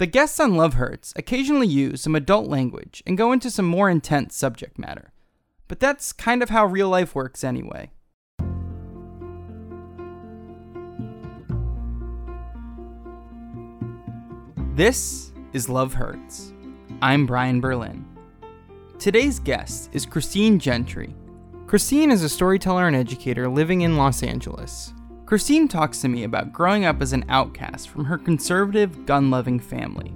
The guests on Love Hurts occasionally use some adult language and go into some more intense subject matter. But that's kind of how real life works anyway. This is Love Hurts. I'm Brian Berlin. Today's guest is Christine Gentry. Christine is a storyteller and educator living in Los Angeles. Christine talks to me about growing up as an outcast from her conservative, gun loving family.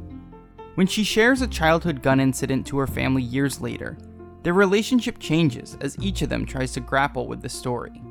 When she shares a childhood gun incident to her family years later, their relationship changes as each of them tries to grapple with the story.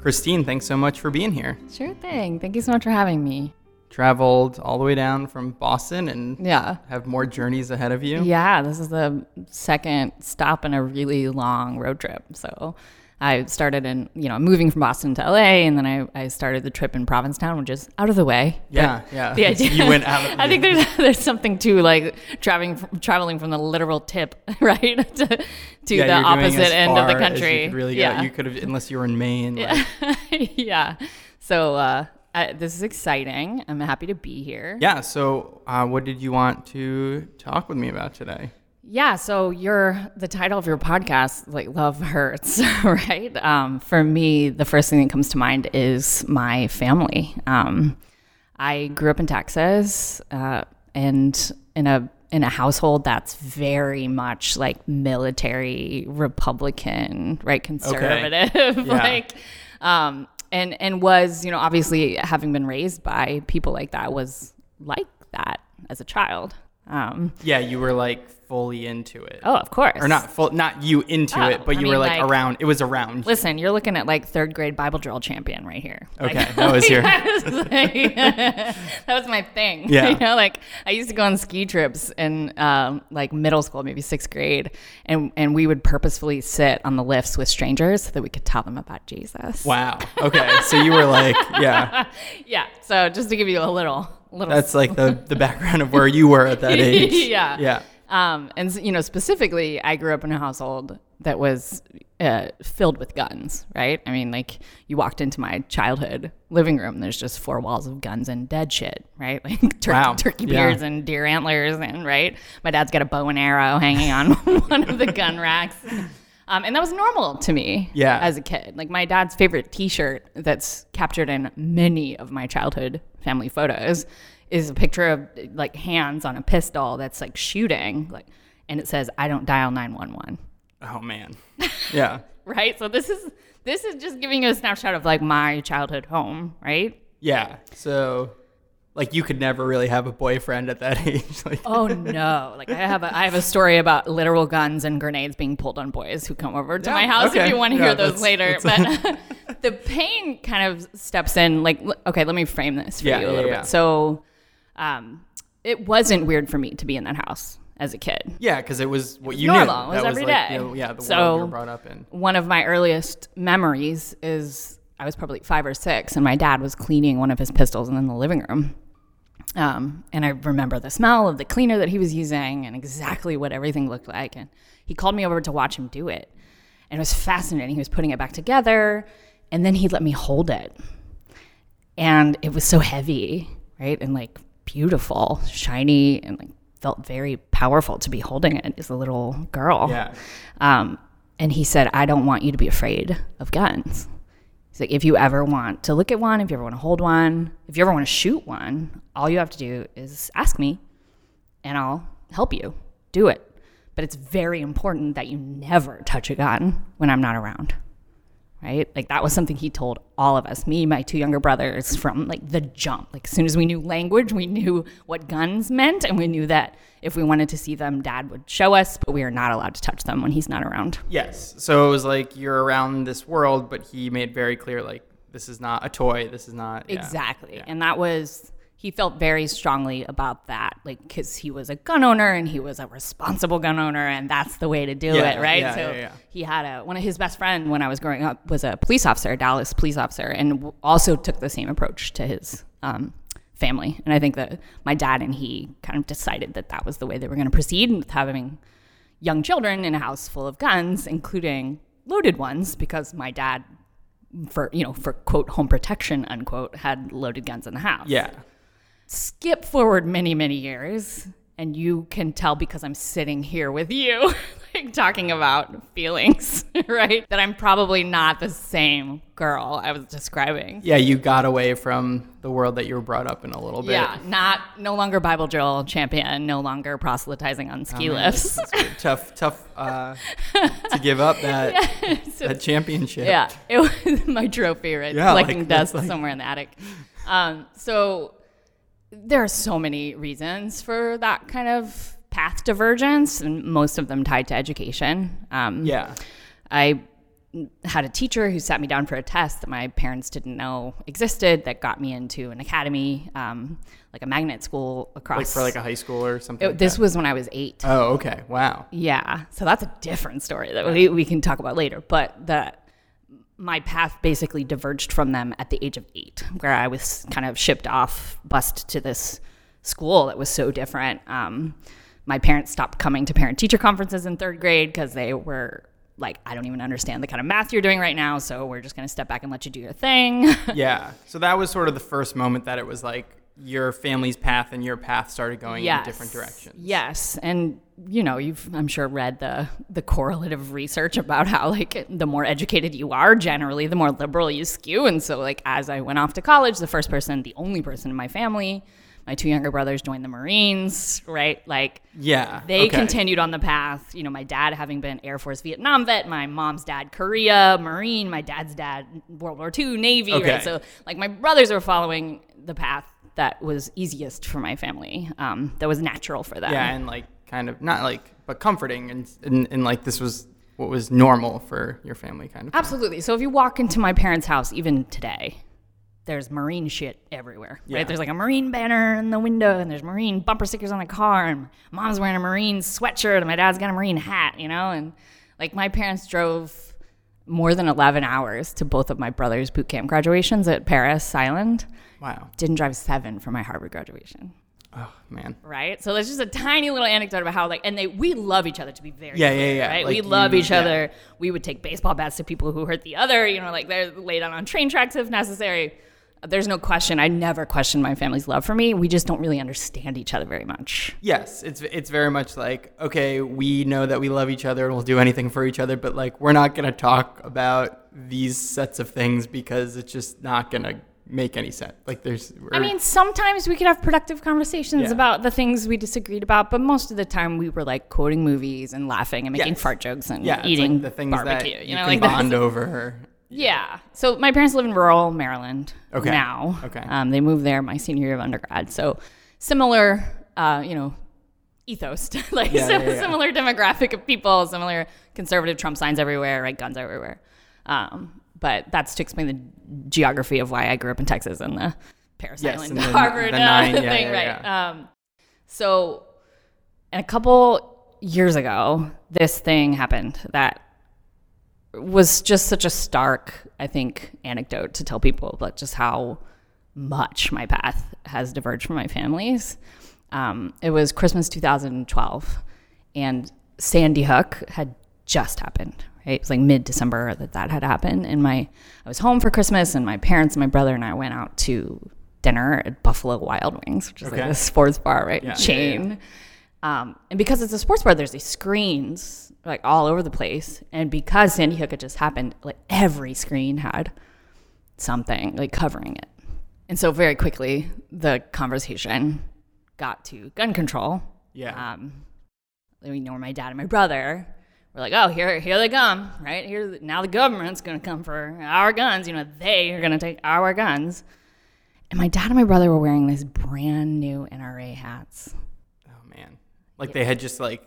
Christine, thanks so much for being here. Sure thing. Thank you so much for having me. Traveled all the way down from Boston and Yeah. have more journeys ahead of you. Yeah, this is the second stop in a really long road trip. So I started in, you know, moving from Boston to LA, and then I, I started the trip in Provincetown, which is out of the way. Yeah, yeah. The idea, you went out. Of I think there's there's something to like traveling from, traveling from the literal tip, right, to, to yeah, the opposite end of the country. You could really go. yeah, You could have, unless you were in Maine. like- yeah, yeah. So uh, I, this is exciting. I'm happy to be here. Yeah. So, uh, what did you want to talk with me about today? Yeah, so your the title of your podcast, like "Love Hurts," right? Um, for me, the first thing that comes to mind is my family. Um, I grew up in Texas, uh, and in a in a household that's very much like military Republican, right, conservative, Yeah. like, um, and and was you know obviously having been raised by people like that was like that as a child. Um, Yeah, you were like fully into it, oh, of course, or not full, not you into Oh, it, but I you were like, like- around. It was around. Listen, you're looking at like third grade Bible drill champion right here. Like- Okay, that was your- that was my thing. Yeah. You know, like I used to go on ski trips in um, like middle school, maybe sixth grade, and and we would purposefully sit on the lifts with strangers so that we could tell them about Jesus. Wow. Okay. so you were like, yeah, Yeah. So just to give you a little, little. that's like the the background of where you were at that age. yeah. Yeah. Um, and you know, specifically, I grew up in a household that was uh, filled with guns. Right? I mean, like you walked into my childhood living room, there's just four walls of guns and dead shit. Right? Like tur- Wow. turkey Yeah. beards and deer antlers, and right. My dad's got a bow and arrow hanging on one of the gun racks. Um, and that was normal to me Yeah. as a kid. Like my dad's favorite T-shirt that's captured in many of my childhood family photos is a picture of like hands on a pistol that's like shooting, like, and it says, "I don't dial 911." Oh man. Yeah. Right. So this is this is just giving you a snapshot of like my childhood home, right? Yeah. So, like, you could never really have a boyfriend at that age. Like, Oh no! Like I have a I have a story about literal guns and grenades being pulled on boys who come over to Yeah, my house. okay. If you want to Yeah, hear those later, but the pain kind of steps in. Like, okay, let me frame this for Yeah, you a little bit. So, um, it wasn't weird for me to be in that house as a kid. yeah, because it was what you normal. knew. It was that every was like, day. you know, yeah, the So- world you were brought up in. One of my earliest memories is I was probably five or six, and my dad was cleaning one of his pistols in the living room. Um, and I remember the smell of the cleaner that he was using and exactly what everything looked like. And he called me over to watch him do it. And it was fascinating. He was putting it back together, and then he let me hold it. And it was so heavy, right? And like beautiful, shiny, and like felt very powerful to be holding it as a little girl. Yeah. Um, and he said, I don't want you to be afraid of guns. Like, if you ever want to look at one, if you ever want to hold one, if you ever want to shoot one, all you have to do is ask me and I'll help you do it. But it's very important that you never touch a gun when I'm not around. Right? Like that was something he told all of us, me, my two younger brothers, from like the jump. Like as soon as we knew language, we knew what guns meant, and we knew that if we wanted to see them, dad would show us, but we are not allowed to touch them when he's not around. Yes. So it was like you're around this world, but he made very clear, like, this is not a toy. This is not. yeah. Exactly. Yeah. And that was, he felt very strongly about that, like, because he was a gun owner and he was a responsible gun owner, and that's the way to do Yeah, it, right? yeah, so yeah, yeah. he had a, one of his best friend when I was growing up was a police officer, a Dallas police officer, and also took the same approach to his um, family. And I think that my dad and he kind of decided that that was the way they were going to proceed with having young children in a house full of guns, including loaded ones, because my dad, for you know, for quote home protection unquote, had loaded guns in the house. Yeah. Skip forward many, many years, and you can tell because I'm sitting here with you, like talking about feelings, right? That I'm probably not the same girl I was describing. Yeah, you got away from the world that you were brought up in a little bit. Yeah, not no longer Bible drill champion, no longer proselytizing on ski Oh, man, lifts. that's good. tough, tough uh, to give up that that championship. Yeah, it was my trophy, right? Yeah, like, Collecting that's dust like- somewhere in the attic. Um, so there are so many reasons for that kind of path divergence, and most of them tied to education. Um, Yeah. I had a teacher who sat me down for a test that my parents didn't know existed that got me into an academy, um, like a magnet school across. Like for like a high school or something. It- like this that. was when I was eight. Oh, okay. Wow. Yeah. So that's a different story that we, we can talk about later. But the my path basically diverged from them at the age of eight, where I was kind of shipped off, bused to this school that was so different. Um, my parents stopped coming to parent teacher conferences in third grade because they were like, I don't even understand the kind of math you're doing right now, so we're just going to step back and let you do your thing. Yeah. So that was sort of the first moment that it was like your family's path and your path started going in different directions. Yes, and you know, you've I'm sure read the the correlative research about how like the more educated you are, generally the more liberal you skew. And so like as I went off to college, the first person, the only person in my family, my two younger brothers joined the Marines, right? Like Yeah. they okay. continued on the path. You know, my dad having been Air Force Vietnam vet, my mom's dad Korea Marine, my dad's dad World War II Navy, Okay. right? So like my brothers were following the path that was easiest for my family, um, that was natural for them. Yeah, and like kind of not like but comforting and and, and like this was what was normal for your family kind of. Absolutely. So if you walk into my parents' house, even today, there's marine shit everywhere. Yeah. Right? There's like a marine banner in the window, and there's marine bumper stickers on the car, and mom's wearing a marine sweatshirt, and my dad's got a marine hat. You know, and like my parents drove more than 11 hours to both of my brothers' boot camp graduations at Parris Island. Wow. Didn't drive seven for my Harvard graduation. Oh man. Right, so that's just a tiny little anecdote about how like, and they we love each other to be very Yeah, clear, yeah, yeah. Right, Like we love you- each yeah. other. We would take baseball bats to people who hurt the other. You know, like they're laid out on train tracks if necessary. There's no question. I never question my family's love for me. We just don't really understand each other very much. Yes, it's it's very much like okay, we know that we love each other and we'll do anything for each other, but like we're not gonna talk about these sets of things because it's just not gonna make any sense. Like there's. I mean, sometimes we could have productive conversations Yeah. about the things we disagreed about, but most of the time we were like quoting movies and laughing and making Yes. fart jokes and yeah, eating like the things barbecue. that you you, know, can like bond over. Yeah. So my parents live in rural Maryland Okay. now. Okay. Um, they moved there my senior year of undergrad. So similar, uh, you know, ethos, like Yeah, sim- yeah, yeah. similar demographic of people, similar conservative Trump signs everywhere, right? Guns everywhere. Um, but that's to explain the geography of why I grew up in Texas and the Parris Yes, Island, and the- Harvard the uh, nine- yeah, thing, right? Um, so, and a couple years ago, this thing happened that was just such a stark, I think, anecdote to tell people about just how much my path has diverged from my family's. Um, it was Christmas 2012, and Sandy Hook had just happened. Right, it was like mid December that that had happened, and my I was home for Christmas, and my parents, and my brother, and I went out to dinner at Buffalo Wild Wings, which is Okay. like a sports bar, right? Yeah, yeah, Chain. Um, and because it's a sports bar, there's these screens like all over the place. And because Sandy Hook had just happened, like every screen had something like covering it. And so very quickly, the conversation got to gun control. Yeah. Um, you know, my dad and my brother were like, "Oh, here, here they come! Right here, now the government's going to come for our guns. You know, they are going to take our guns." And my dad and my brother were wearing these brand new NRA hats. Like they had just like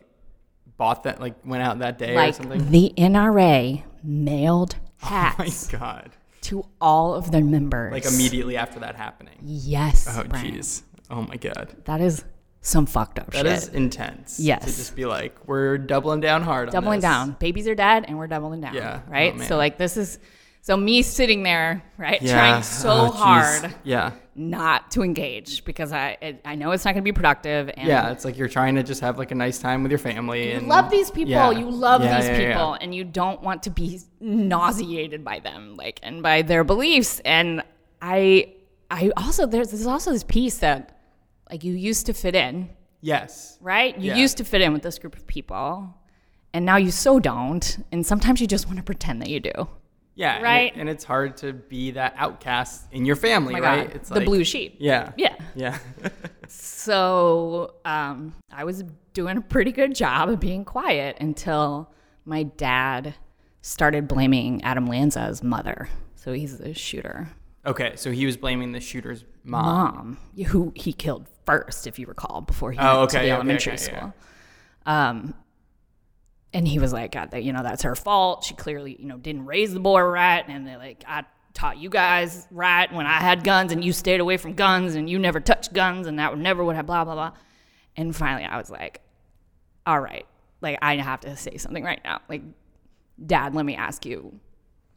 bought that, like went out that day or like something. the NRA mailed hats. Oh my god. to all of their members. Like immediately after that happening. Yes. Oh jeez. Oh my god. That is some fucked up That shit. is intense. Yes. To just be like, we're doubling down hard. on doubling down. Babies are dead, and we're doubling down. Yeah. Right. Oh, so like this is. So me sitting there, right, Yeah. trying so Oh, hard Yeah. Not to engage because I it, I know it's not going to be productive. And Yeah. It's like you're trying to just have like a nice time with your family. You and love these people. Yeah. You love Yeah, these yeah, people, and you don't want to be nauseated by them, like and by their beliefs. And I, I also there's there's also this piece that Like you used to fit in, Yes. right? You used to fit in with this group of people, and now you so don't. And sometimes you just want to pretend that you do. Yeah. and it- Right. And, it's hard to be that outcast in your family, Oh right? God, It's the like- blue sheep. Yeah. Yeah. Yeah. So um, I was doing a pretty good job of being quiet until my dad started blaming Adam Lanza's mother. So he's the shooter. okay. So he was blaming the shooter's mom. mom, who he killed first, if you recall, before he Oh, went to the okay, elementary okay, yeah. school. Um, and he was like, God, you know, that's her fault. She clearly, you know, didn't raise the boy right, and they like, I taught you guys right when I had guns, and you stayed away from guns, and you never touched guns, and that would never would have blah blah blah. And finally, I was like, all right, like I have to say something right now. Like, Dad, let me ask you,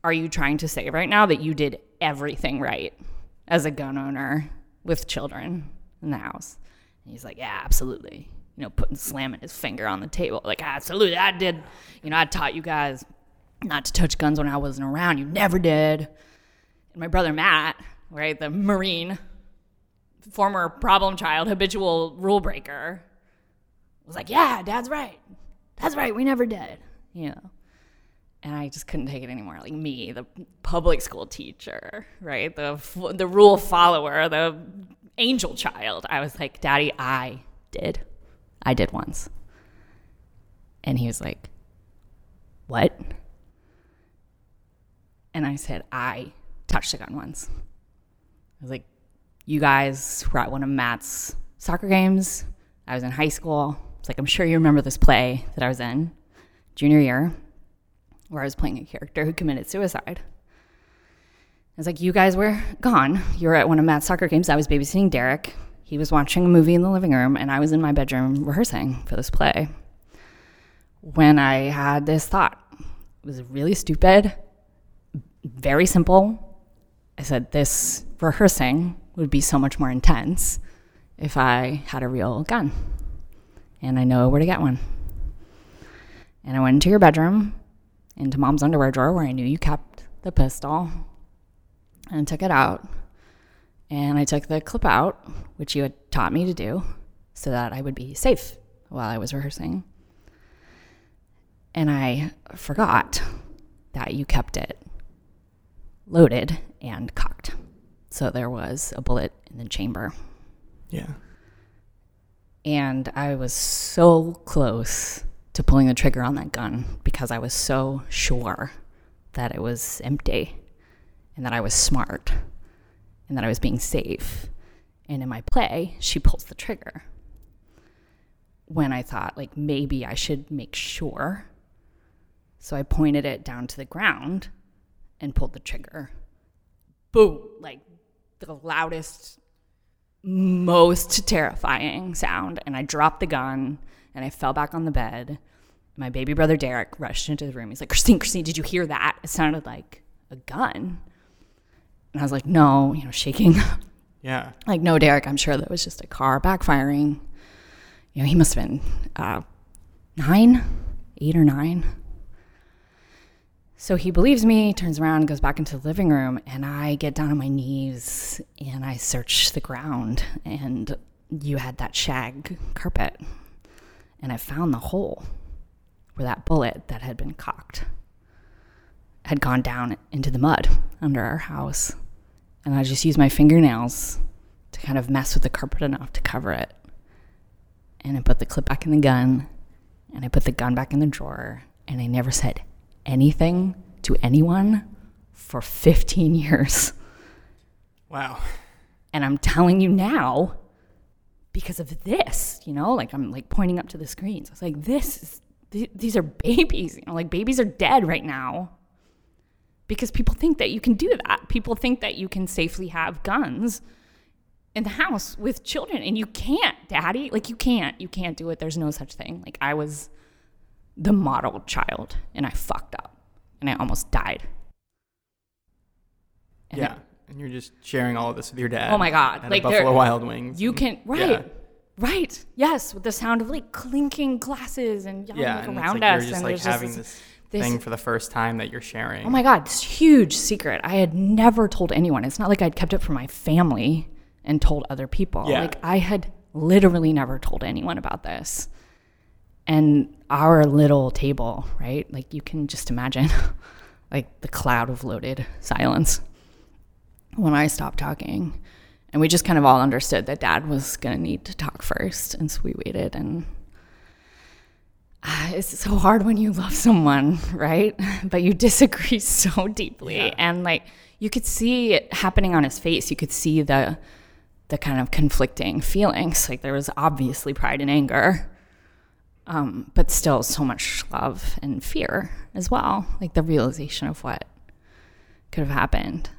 are you trying to say right now that you did everything right as a gun owner with children in the house? And he's like, yeah, absolutely. You know, putting slamming his finger on the table, like absolutely, I did. You know, I taught you guys not to touch guns when I wasn't around. You never did. And my brother Matt, right, the Marine, former problem child, habitual rule breaker, was like, yeah, Dad's right. That's right. We never did. You know and I just couldn't take it anymore. Like me, the public school teacher, right? The the rule follower, the angel child. I was like, "Daddy, I did. I did once." And he was like, "What?" And I said, "I touched a gun once." I was like, "You guys were at one of Matt's soccer games. I was in high school. It's like, I'm sure you remember this play that I was in junior year." where I was playing a character who committed suicide. I was like, you guys were gone. You were at one of Matt's soccer games. I was babysitting Derek. He was watching a movie in the living room, and I was in my bedroom rehearsing for this play. When I had this thought, it was really stupid, very simple. I said, this rehearsing would be so much more intense if I had a real gun. And I know where to get one. And I went into your bedroom into mom's underwear drawer where I knew you kept the pistol and took it out. And I took the clip out, which you had taught me to do, so that I would be safe while I was rehearsing. And I forgot that you kept it loaded and cocked. So there was a bullet in the chamber. Yeah. And I was so close to pulling the trigger on that gun because I was so sure that it was empty and that I was smart and that I was being safe. And in my play, she pulls the trigger. When I thought, like, maybe I should make sure. So I pointed it down to the ground and pulled the trigger. Boom! Like the loudest most terrifying sound and I dropped the gun and I fell back on the bed. My baby brother Derek rushed into the room. He's like, Christine, Christine, did you hear that? It sounded like a gun. And I was like, no, you know, shaking. Yeah. like, no, Derek, I'm sure that was just a car backfiring. You know, he must have been uh, nine, eight or nine. So he believes me, turns around, goes back into the living room, and I get down on my knees and I search the ground. And you had that shag carpet. And I found the hole where that bullet that had been cocked had gone down into the mud under our house. And I just used my fingernails to kind of mess with the carpet enough to cover it. And I put the clip back in the gun, and I put the gun back in the drawer, and I never said anything to anyone for 15 years. Wow. And I'm telling you now because of this, you know, like I'm like pointing up to the screens. I was like, this is, th- these are babies, you know, like babies are dead right now because people think that you can do that. People think that you can safely have guns in the house with children and you can't, daddy. Like you can't. You can't do it. There's no such thing. Like I was the model child and I fucked up and I almost died. And yeah. And you're just sharing all of this with your dad. Oh my God, like, Buffalo Wild Wings. You can right, Yeah. right, yes, with the sound of like clinking glasses and yelling Yeah. like, And around like us, and there's just having this, this, this- thing for the first time that you're sharing. oh my god, this huge secret. I had never told anyone. It's not like I'd kept it from my family and told other people. Yeah. Like I had literally never told anyone about this. And our little table, right? Like you can just imagine like the cloud of loaded silence when I stopped talking. And we just kind of all understood that dad was going to need to talk first. And so we waited. And it's so hard when you love someone, right? But you disagree so deeply. Yeah. And like you could see it happening on his face. You could see the, the kind of conflicting feelings. Like there was obviously pride and anger, um, but still so much love and fear as well. Like the realization of what could have happened.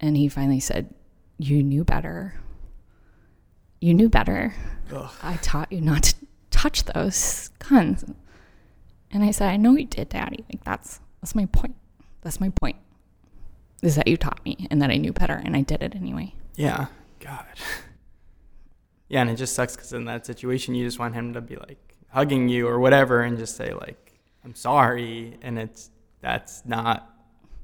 And he finally said, You knew better. You knew better. Ugh. I taught you not to touch those guns. And I said, I know you did, Daddy. Like that's that's my point. That's my point. Is that you taught me and that I knew better and I did it anyway. Yeah. God. Yeah, and it just sucks because in that situation, you just want him to be like hugging you or whatever, and just say like, "I'm sorry," and it's that's not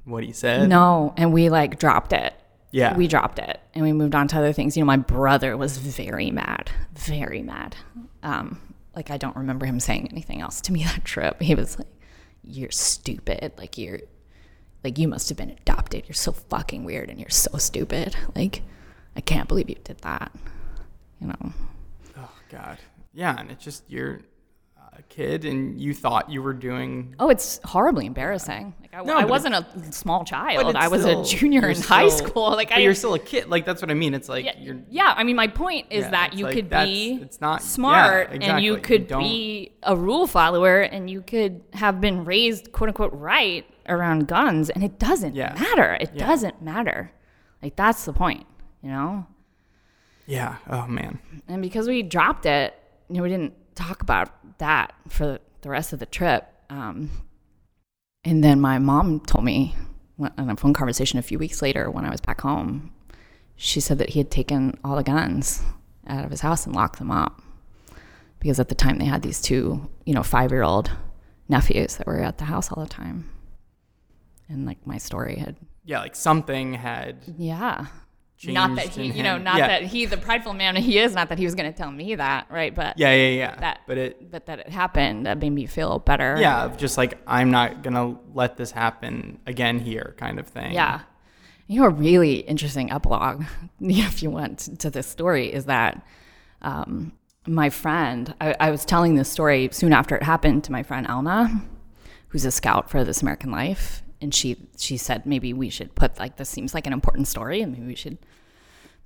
what he said. No, and we like dropped it. Yeah. We dropped it and we moved on to other things. You know, my brother was very mad, very mad. Um, like I don't remember him saying anything else to me that trip. He was like, "You're stupid. Like you're, like you must have been adopted. You're so fucking weird and you're so stupid. Like, I can't believe you did that. You know." Oh God. Yeah, and it's just you're a kid, and you thought you were doing. Oh, it's horribly embarrassing. Like I, No, I wasn't a small child. I was still- a junior in high school. Like I, you're still a kid. Like that's what I mean. It's like yeah, you're. yeah, I mean, my point is Yeah, that you like could be it's not- smart and exactly. you You could don't- be a rule follower and you could have been raised quote unquote right around guns and it doesn't Yeah. matter. It Yeah. doesn't matter. Like that's the point, you know? Yeah. Oh man. And because we dropped it, you know, we didn't talk about that for the rest of the trip. Um, and then my mom told me in a phone conversation a few weeks later when I was back home, she said that he had taken all the guns out of his house and locked them up. Because at the time they had these two, you know, five year old nephews that were at the house all the time. And like my story had Yeah, like something had. yeah. Not that he, you know, not Yeah. that he, the prideful man he is, not that he was going to tell me that, right? But Yeah, yeah, yeah. that, but it. but that it happened, that made me feel better. Yeah, just like I'm not gonna let this happen again here, kind of thing. Yeah. You know, a really interesting epilogue, if you want, to this story is that um, my friend, I, I was telling this story soon after it happened to my friend Elna, who's a scout for This American Life. And she, she said, maybe we should put, like, this seems like an important story and maybe we should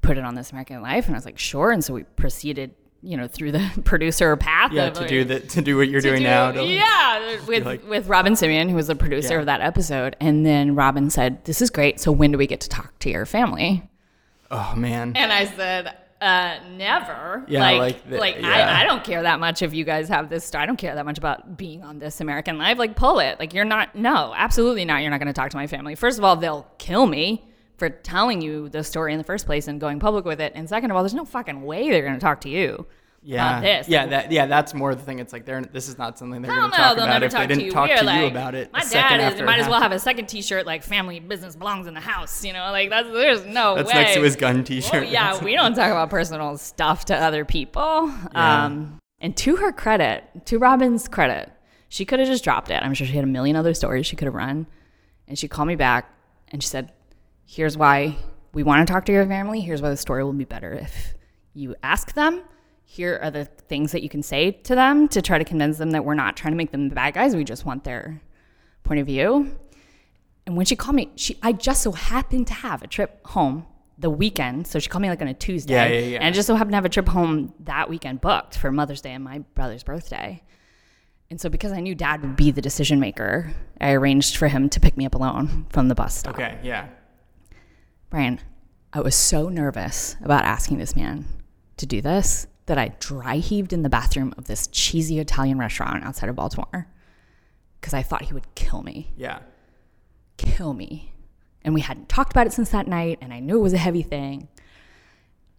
put it on This American Life. And I was like, sure. And so we proceeded, you know, through the producer path. Yeah, of, to like, do the to do what you're doing do- now. To, yeah, with like- with Robyn Semien, who was the producer Yeah. of that episode, and then Robyn said, "This is great. So when do we get to talk to your family?" Oh man. And I said, uh, "Never. Yeah, like, like the- like yeah. I, I don't care that much if you guys have this. I don't care that much about being on This American Life. Like, pull it. Like, you're not. No, absolutely not. You're not going to talk to my family. First of all, they'll kill me." For telling you the story in the first place and going public with it, and second of all, there's no fucking way they're going to talk to you yeah. this. Yeah, that yeah, that's more the thing. It's like they're this is not something they're Hell gonna talk about if talk they didn't to talk We're to like, you about it. My dad is, might as well have a second T-shirt like "Family Business belongs in the house." You know, like that's there's no That's way. next to his gun T-shirt. yeah, we don't talk about personal stuff to other people. Yeah. Um, and to her credit, to Robyn's credit, she could have just dropped it. I'm sure she had a million other stories she could have run. And she called me back and she said, Here's why we want to talk to your family. Here's why the story will be better if you ask them. Here are the things that you can say to them to try to convince them that we're not trying to make them the bad guys. We just want their point of view. And when she called me, she I just so happened to have a trip home the weekend. So she called me like on a Tuesday. Yeah, yeah, yeah. And I just so happened to have a trip home that weekend booked for Mother's Day and my brother's birthday. And so because I knew dad would be the decision maker, I arranged for him to pick me up alone from the bus stop. Okay, yeah. Brian, I was so nervous about asking this man to do this that I dry heaved in the bathroom of this cheesy Italian restaurant outside of Baltimore because I thought he would kill me Yeah. kill me. And we hadn't talked about it since that night, and I knew it was a heavy thing.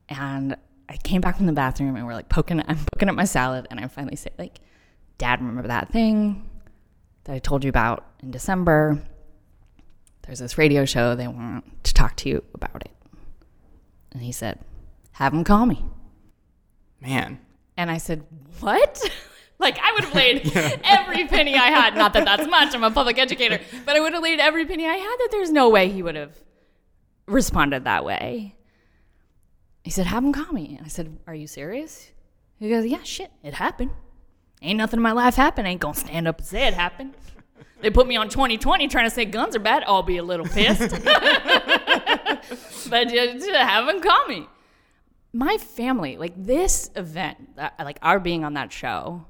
And I came back from the bathroom, and we're like poking. I'm poking at my salad, and I finally say, like, "Dad, remember that thing that I told you about in December? There's this radio show. They want to talk to you about it." And he said, "Have him call me." Man. And I said, What? like, I would have laid every penny I had. Not that that's much, I'm a public educator, but I would have laid every penny I had that there's no way he would have responded that way. He said, Have him call me. And I said, Are you serious? He goes, Yeah, shit, it happened. Ain't nothing in my life happened. Ain't gonna stand up and say it happened. They put me on 2020 trying to say guns are bad. I'll be a little pissed. but just have him call me. My family, like this event, uh, like our being on that show,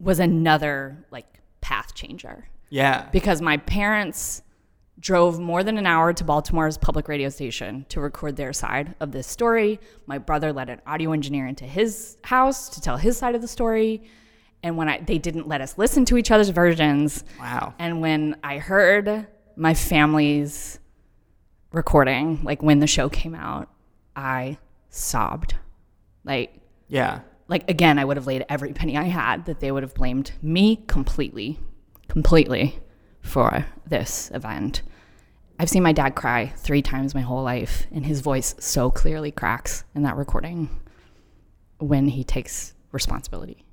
was another like path changer Yeah. because my parents drove more than an hour to Baltimore's public radio station to record their side of this story. My brother let an audio engineer into his house to tell his side of the story. And when I they didn't let us listen to each other's versions. Wow. And when I heard my family's recording, like when the show came out, I sobbed. Like Yeah. like again, I would have laid every penny I had that they would have blamed me completely, completely for this event. I've seen my dad cry three times my whole life, and his voice so clearly cracks in that recording when he takes responsibility.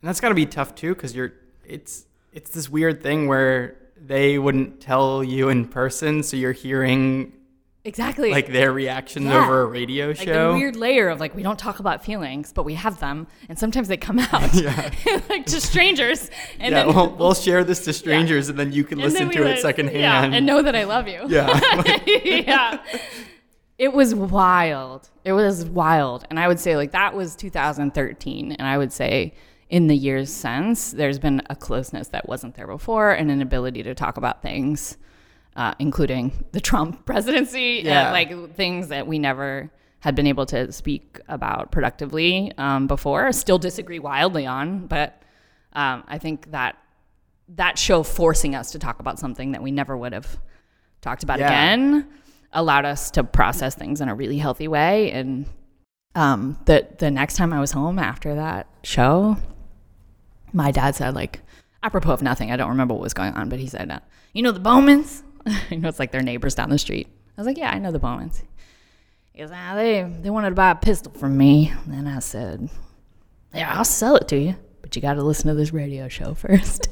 And that's got to be tough too cuz you're it's it's this weird thing where they wouldn't tell you in person so you're hearing Exactly. like their reactions Yeah. over a radio like show. the weird layer of like we don't talk about feelings, but we have them, and sometimes they come out Yeah. like to strangers, and yeah, then we'll, we'll share this to strangers and then you can and listen to it secondhand. yeah, and know that I love you. Yeah. yeah. It was wild. It was wild. And I would say, like, that was 2013. And I would say, in the years since, there's been a closeness that wasn't there before and an ability to talk about things, uh, including the Trump presidency, Yeah. like things that we never had been able to speak about productively um, before. Still disagree wildly on, but um, I think that that show forcing us to talk about something that we never would have talked about Yeah. again allowed us to process things in a really healthy way and um, the the next time I was home after that show, my dad said like, apropos of nothing, I don't remember what was going on, but he said, uh, "You know the Bowmans? you know it's like their neighbors down the street." I was like, "Yeah, I know the Bowmans." He goes, ah, they they wanted to buy a pistol from me, and I said, "Yeah, I'll sell it to you, but you got to listen to this radio show first.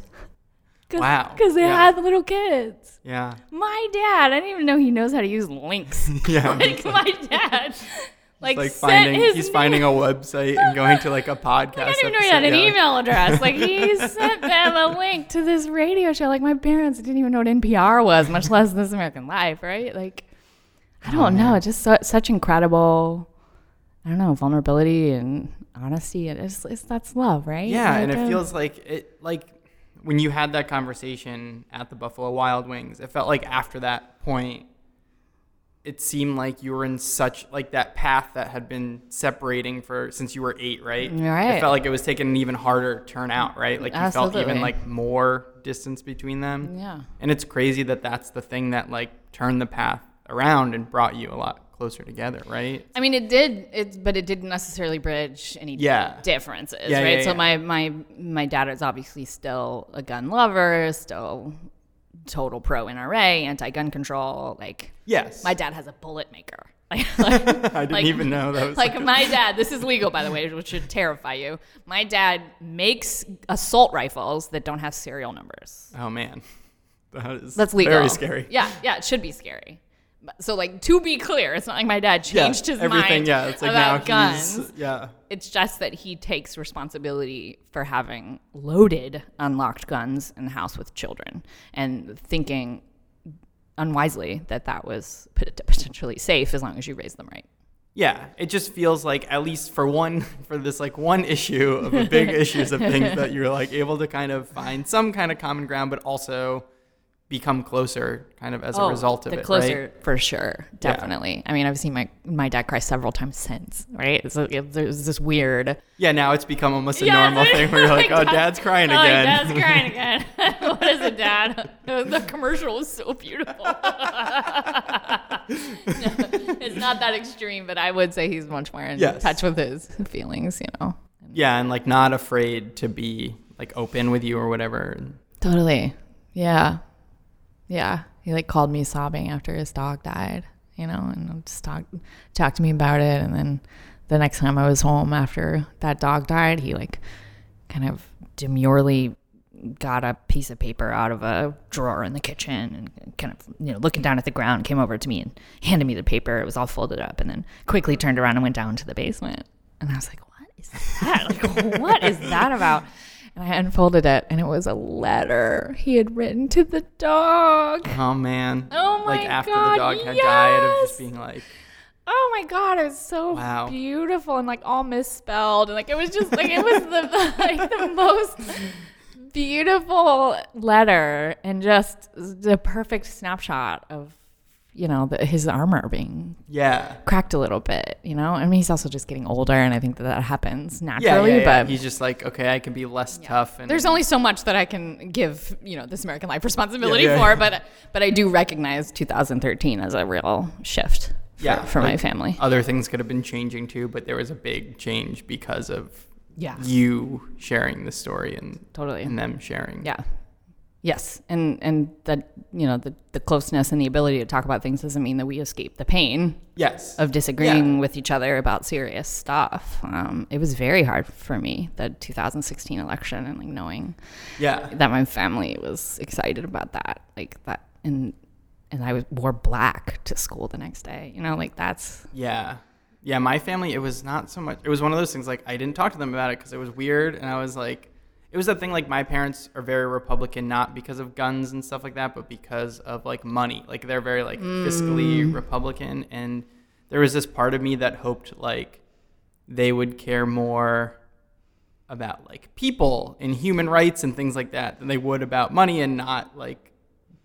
Cause, Wow. Because they Yeah. had little kids. yeah. My dad, I didn't even know he knows how to use links. Yeah. like my dad, like, like finding his he's finding a website and going to like a podcast. I didn't even know he had an yeah. email address. Like he sent them a link to this radio show. Like my parents didn't even know what NPR was, much less This American Life, right? Like I Oh, don't know, just su- such incredible. I don't know vulnerability and honesty. and It's, it's that's love, right? Yeah, and it uh, feels like it like when you had that conversation at the Buffalo Wild Wings, it felt like after that point it seemed like you were in such like that path that had been separating for since you were 8, right? Right. It felt like it was taking an even harder turn out, right? Like you felt even like more distance between them. Yeah. And it's crazy that that's the thing that like turned the path around and brought you a lot closer together, right? I mean, it did, it, but it didn't necessarily bridge any Yeah. differences, Yeah, right? yeah, so my my my dad is obviously still a gun lover, still total pro NRA, anti gun control. Like Yes. my dad has a bullet maker. Like, like- I didn't even know that was like my dad. This is legal, by the way, which should terrify you. My dad makes assault rifles that don't have serial numbers. Oh man. That is That's legal. very scary. Yeah, yeah, it should be scary. So, like, to be clear, it's not like my dad Yeah, changed his everything, mind yeah. It's like about now guns. he's yeah. It's just that he takes responsibility for having loaded, unlocked guns in the house with children and thinking unwisely that that was potentially safe as long as you raise them right. Yeah, it just feels like at least for one for this like one issue of the big issues of things that you're like able to kind of find some kind of common ground, but also become closer kind of as a oh, result of Oh, the it, closer right? for sure, definitely. I mean, I've seen my my dad cry several times since, right? It's, it, there's this weird. Yeah, now it's become almost a Yeah, normal thing where you're like, oh, Dad- dad's crying Oh, again. Dad's crying again. what is it, Dad? The, the commercial was so beautiful. it's not that extreme, but I would say he's much more in Yes. touch with his feelings, you know. yeah, and like not afraid to be like open with you or whatever. Totally. Yeah. Yeah. He like called me sobbing after his dog died, you know, and just talked talked to me about it. And then the next time I was home after that dog died, he like kind of demurely got a piece of paper out of a drawer in the kitchen and kind of you know looking down at the ground came over to me and handed me the paper. It was all folded up and then quickly turned around and went down to the basement. And i was like what is that? Like what is that about and i unfolded it and it was a letter he had written to the dog Oh man. Oh my Like after God, the dog had died, of yes! just being like, Oh my god, it was so Wow. beautiful and like all misspelled and like it was just like it was the like the most beautiful letter and just the perfect snapshot of you know the, his armor being yeah. cracked a little bit. You know, I mean he's also just getting older and I think that that happens naturally. yeah, yeah. But he's just like, okay, I can be less tough. And there's only so much that I can give, you know, this American Life responsibility Yeah, yeah, for, but but I do recognize 2013 as a real shift for, Yeah, for my family. other things could have been changing too, but there was a big change because of Yeah. you sharing the story and Totally. and them sharing. Yeah. Yes. And and that you know, the, the closeness and the ability to talk about things doesn't mean that we escape the pain Yes. of disagreeing Yeah. with each other about serious stuff. Um, it was very hard for me, the 2016 election and like knowing Yeah. that my family was excited about that. Like that and and I was, wore black to school the next day. You know, like that's Yeah. Yeah, my family, it was not so much. It was one of those things like I didn't talk to them about it because it was weird. And I was like, it was that thing like my parents are very Republican, not because of guns and stuff like that, but because of like money. Like they're very like fiscally mm. Republican. And there was this part of me that hoped like they would care more about like people and human rights and things like that than they would about money and not like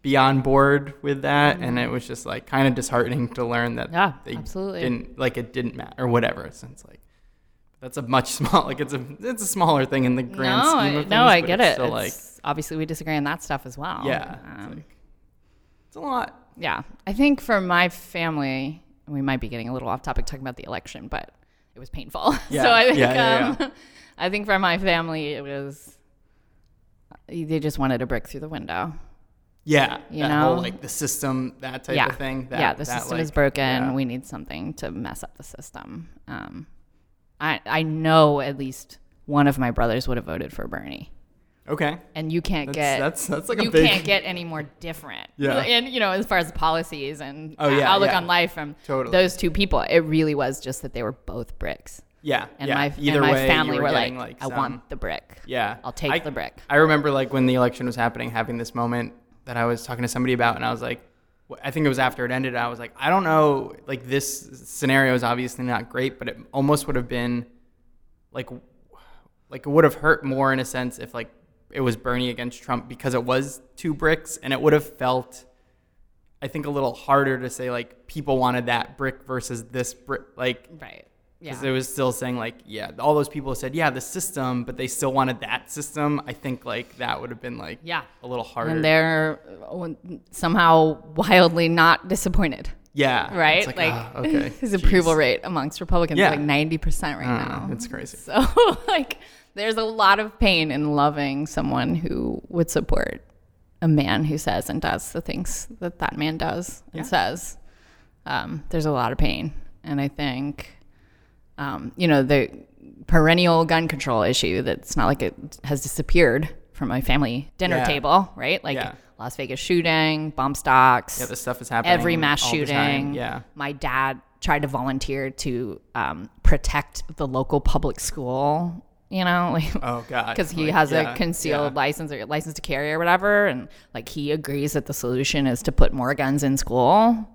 be on board with that and it was just like kind of disheartening to learn that Yeah, they absolutely. didn't like it didn't matter or whatever since like that's a much small like it's a it's a smaller thing in the grand no, scheme of things no, I get it. still It's- obviously, we disagree on that stuff as well. like yeah it's, Um, like, it's a lot yeah. I think for my family, we might be getting a little off topic talking about the election, but it was painful. Yeah, so I think, yeah, yeah, um, I think for my family, it was they just wanted a brick through the window. yeah You that know? whole like the system that type yeah, of thing that, yeah. The that, system like, is broken. yeah. We need something to mess up the system. Um, I I know at least one of my brothers would have voted for Bernie. okay and you can't That's- get that's- that's like a you big- can't get any more different. Yeah. and you know as far as policies and Oh, yeah, outlook yeah. on life from Totally. those two people, it really was just that they were both bricks. yeah And yeah. my either and my way, family were were like, like I want the brick. Yeah. I'll take I, the brick. I remember like when the election was happening, having this moment that I was talking to somebody about, and I was like, I think it was after it ended. I was like, I don't know, like this scenario is obviously not great, but it almost would have been like, like it would have hurt more in a sense if like it was Bernie against Trump because it was two bricks, and it would have felt. I think a little harder to say like people wanted that brick versus this brick like Right. Because Yeah. it was still saying like yeah all those people said yeah the system but they still wanted that system i think like that would have been like Yeah. a little harder And they're uh, somehow wildly not disappointed. yeah Right? like, like ah, okay his approval rate amongst Republicans Yeah. is like ninety percent right I now. it's crazy So like there's a lot of pain in loving someone who would support a man who says and does the things that that man does and Yeah. says. Um, there's a lot of pain, and I think, um, you know, the perennial gun control issue. That's not like it has disappeared from my family dinner Yeah. table, right? Like Yeah. Las Vegas shooting, bump stocks, yeah this stuff is happening every mass all the time. shooting. yeah My dad tried to volunteer to um, protect the local public school, you know, like oh god because he Like, has yeah, a concealed yeah. license or license to carry or whatever, and like he agrees that the solution is to put more guns in school.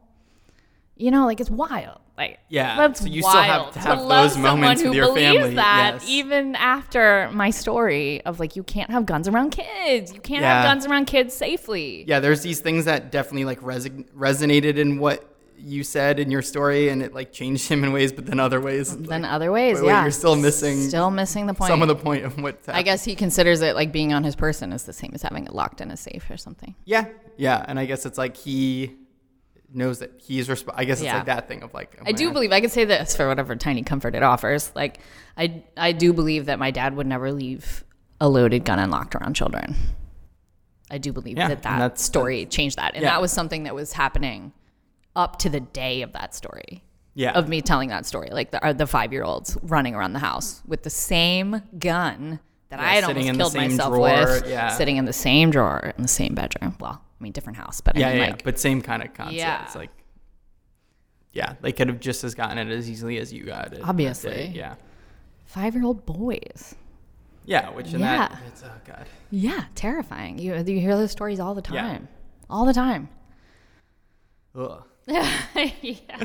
You know, like it's wild. Like Yeah, that's so you still have wild to have love those moments with who your believes family, That yes. even after my story of like you can't have guns around kids, you can't Yeah. have guns around kids safely. yeah there's these things that definitely like resonated in what you said in your story and it like changed him in ways but then other ways Then like, other ways, wait, wait, yeah, you're still missing still missing the point. some of the point of what I guess he considers it like being on his person is the same as having it locked in a safe or something. Yeah, yeah, and I guess it's like he knows that he's resp- I guess it's Yeah. like that thing of like I do believe I could say this for whatever tiny comfort it offers. Like I I do believe that my dad would never leave a loaded gun unlocked around children. I do believe Yeah, that that that's- story changed that, and yeah. that was something that was happening up to the day of that story. Yeah. of me telling that story, like the, uh, the five year olds running around the house with the same gun that Yeah, I had almost killed myself drawer, with, sitting in the same drawer in the same bedroom. Well, I mean, different house, but yeah, I mean, yeah, like, but same kind of concept. Yeah. It's like, yeah, they could have just as gotten it as easily as you got it. Obviously. Yeah. five year old boys. Yeah, which in Yeah. that, it's, oh God. Yeah, terrifying. You, you hear those stories all the Yeah. time. All the time. Ugh. yeah.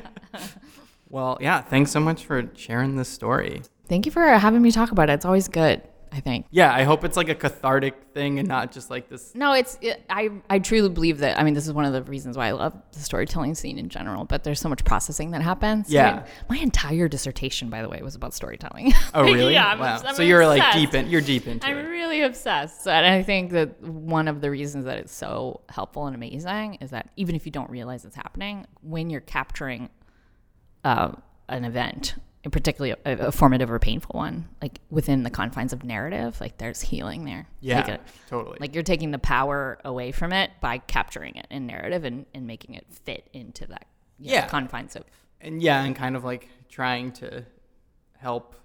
Well, yeah, thanks so much for sharing this story. Thank you for having me talk about it. It's always good, I think. Yeah, I hope it's like a cathartic thing and not just like this. No, it's it, I I truly believe that. I mean, this is one of the reasons why I love the storytelling scene in general. But there's so much processing that happens. I Yeah. mean, my entire dissertation, by the way, was about storytelling. Oh, really? yeah. I'm, wow. obs- so you're like deep in, you're deep into it. I'm it. really obsessed, and I think that one of the reasons that it's so helpful and amazing is that even if you don't realize it's happening, when you're capturing uh, an event, particularly a, a formative or painful one, like within the confines of narrative, like there's healing there. Yeah, Like, a- totally. like you're taking the power away from it by capturing it in narrative and, and making it fit into that you know, Yeah. confines of and yeah, and kind of like trying to help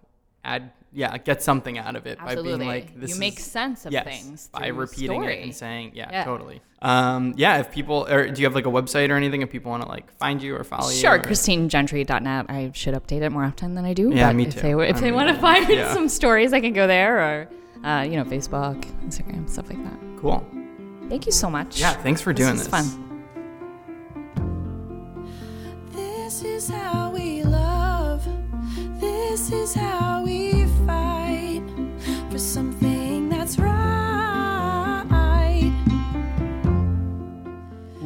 add, yeah, get something out of it by being like, this you make is- sense of yes, things by repeating story. it and saying, yeah, Yeah. totally. Um, yeah, if people, or do you have like a website or anything if people want to like find you or follow you? Sure, or- ChristineGentry.net. I should update it more often than I do. Yeah, but me if too. They, if I they mean, want to find yeah. some stories, I can go there or, uh, you know, Facebook, Instagram, stuff like that. Cool. Thank you so much. Yeah, thanks for This doing was this. fun. This is how we love. This is how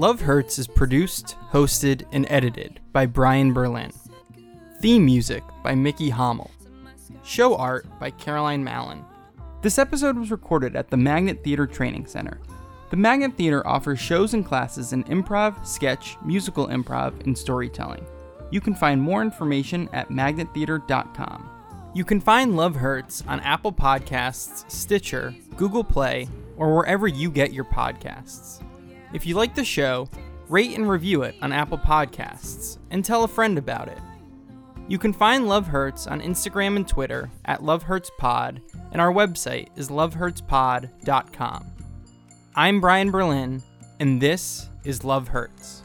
Love Hurts is produced, hosted, and edited by Brian Berlin. Theme music by Mickey Hommel. Show art by Caroline Mallon. This episode was recorded at the Magnet Theater Training Center. The Magnet Theater offers shows and classes in improv, sketch, musical improv, and storytelling. You can find more information at magnettheater.com. You can find Love Hurts on Apple Podcasts, Stitcher, Google Play, or wherever you get your podcasts. If you like the show, rate and review it on Apple Podcasts and tell a friend about it. You can find Love Hurts on Instagram and Twitter at Love Hurts Pod, and our website is lovehurtspod.com. I'm Brian Berlin, and this is Love Hurts.